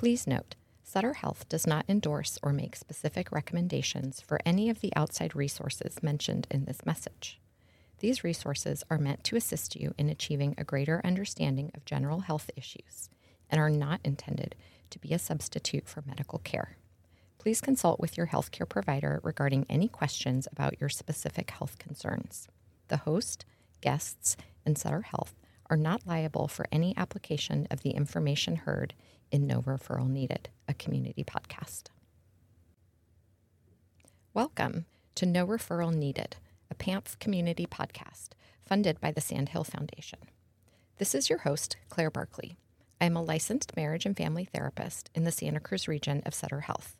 Please note, Sutter Health does not endorse or make specific recommendations for any of the outside resources mentioned in this message. These resources are meant to assist you in achieving a greater understanding of general health issues and are not intended to be a substitute for medical care. Please consult with your healthcare provider regarding any questions about your specific health concerns. The host, guests, and Sutter Health are not liable for any application of the information heard in No Referral Needed, a community podcast. Welcome to No Referral Needed, a PAMF community podcast funded by the Sandhill Foundation. This is your host, Claire Barkley. I am a licensed marriage and family therapist in the Santa Cruz region of Sutter Health.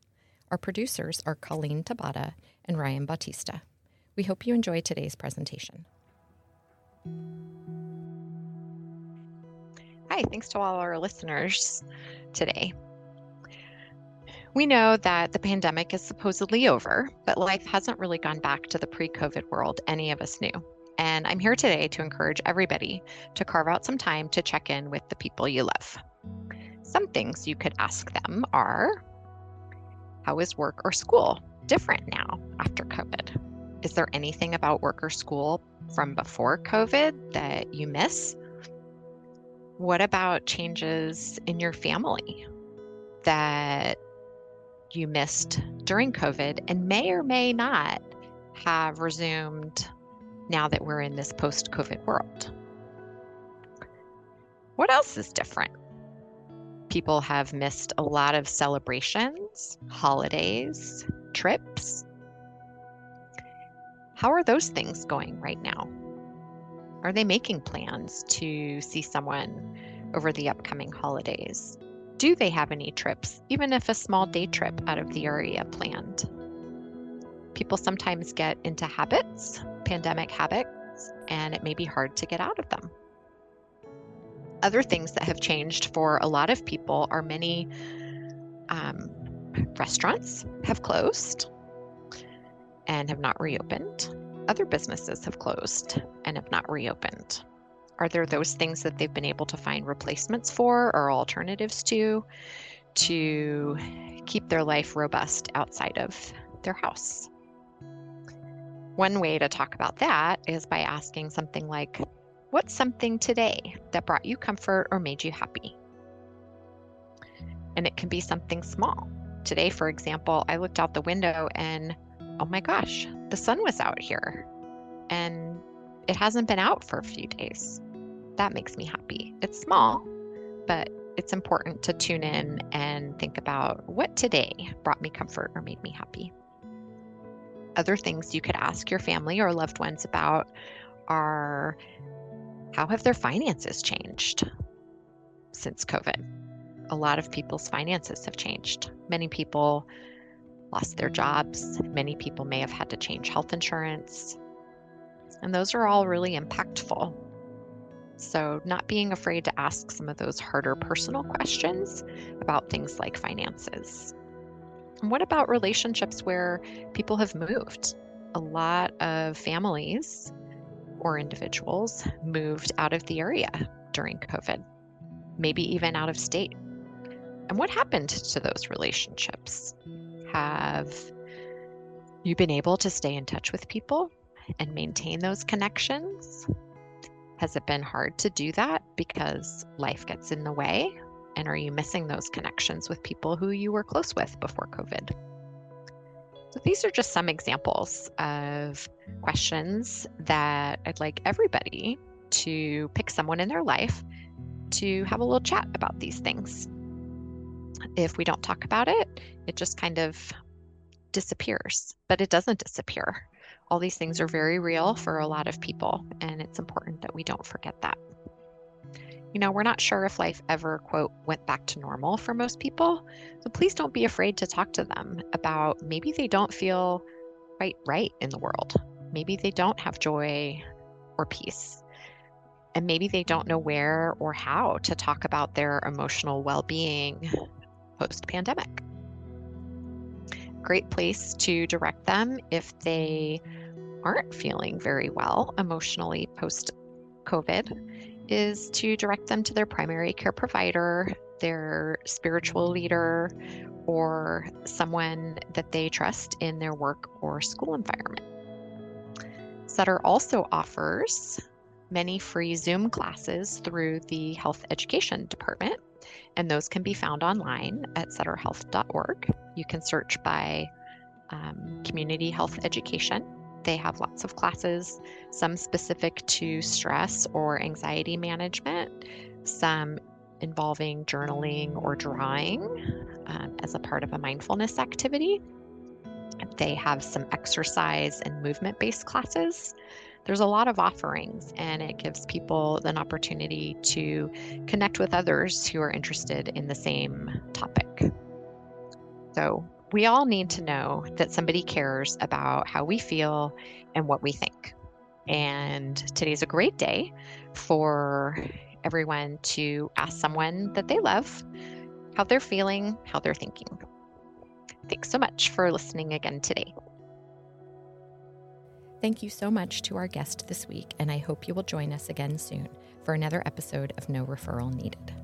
Our producers are Colleen Tabata and Ryan Bautista. We hope you enjoy today's presentation. Hi, thanks to all our listeners today. We know that the pandemic is supposedly over, but life hasn't really gone back to the pre COVID world any of us knew. And I'm here today to encourage everybody to carve out some time to check in with the people you love. Some things you could ask them are How is work or school different now after COVID? Is there anything about work or school from before COVID that you miss? What about changes in your family that you missed during COVID and may or may not have resumed now that we're in this post COVID world? What else is different? People have missed a lot of celebrations, holidays, trips. How are those things going right now? Are they making plans to see someone over the upcoming holidays? Do they have any trips, even if a small day trip out of the area planned? People sometimes get into habits, pandemic habits, and it may be hard to get out of them. Other things that have changed for a lot of people are many um, restaurants have closed and have not reopened other businesses have closed and have not reopened? Are there those things that they've been able to find replacements for or alternatives to to keep their life robust outside of their house? One way to talk about that is by asking something like, What's something today that brought you comfort or made you happy? And it can be something small. Today, for example, I looked out the window and oh my gosh, the sun was out here and it hasn't been out for a few days. That makes me happy. It's small, but it's important to tune in and think about what today brought me comfort or made me happy. Other things you could ask your family or loved ones about are how have their finances changed since COVID? A lot of people's finances have changed. Many people lost their jobs. Many people may have had to change health insurance. And those are all really impactful. So, not being afraid to ask some of those harder personal questions about things like finances. And what about relationships where people have moved? A lot of families or individuals moved out of the area during COVID, maybe even out of state. And what happened to those relationships? Have you been able to stay in touch with people and maintain those connections? Has it been hard to do that because life gets in the way? And are you missing those connections with people who you were close with before COVID? So, these are just some examples of questions that I'd like everybody to pick someone in their life to have a little chat about these things if we don't talk about it, it just kind of disappears, but it doesn't disappear. All these things are very real for a lot of people, and it's important that we don't forget that. You know, we're not sure if life ever, quote, went back to normal for most people. So please don't be afraid to talk to them about maybe they don't feel quite right in the world. Maybe they don't have joy or peace. And maybe they don't know where or how to talk about their emotional well being post pandemic. Great place to direct them if they aren't feeling very well emotionally post COVID is to direct them to their primary care provider, their spiritual leader, or someone that they trust in their work or school environment. Sutter also offers many free Zoom classes through the Health Education Department, and those can be found online at sutterhealth.org. You can search by um, community health education. They have lots of classes, some specific to stress or anxiety management, some involving journaling or drawing um, as a part of a mindfulness activity. They have some exercise and movement based classes. There's a lot of offerings, and it gives people an opportunity to connect with others who are interested in the same topic. So, we all need to know that somebody cares about how we feel and what we think. And today's a great day for everyone to ask someone that they love how they're feeling, how they're thinking. Thanks so much for listening again today. Thank you so much to our guest this week, and I hope you will join us again soon for another episode of No Referral Needed.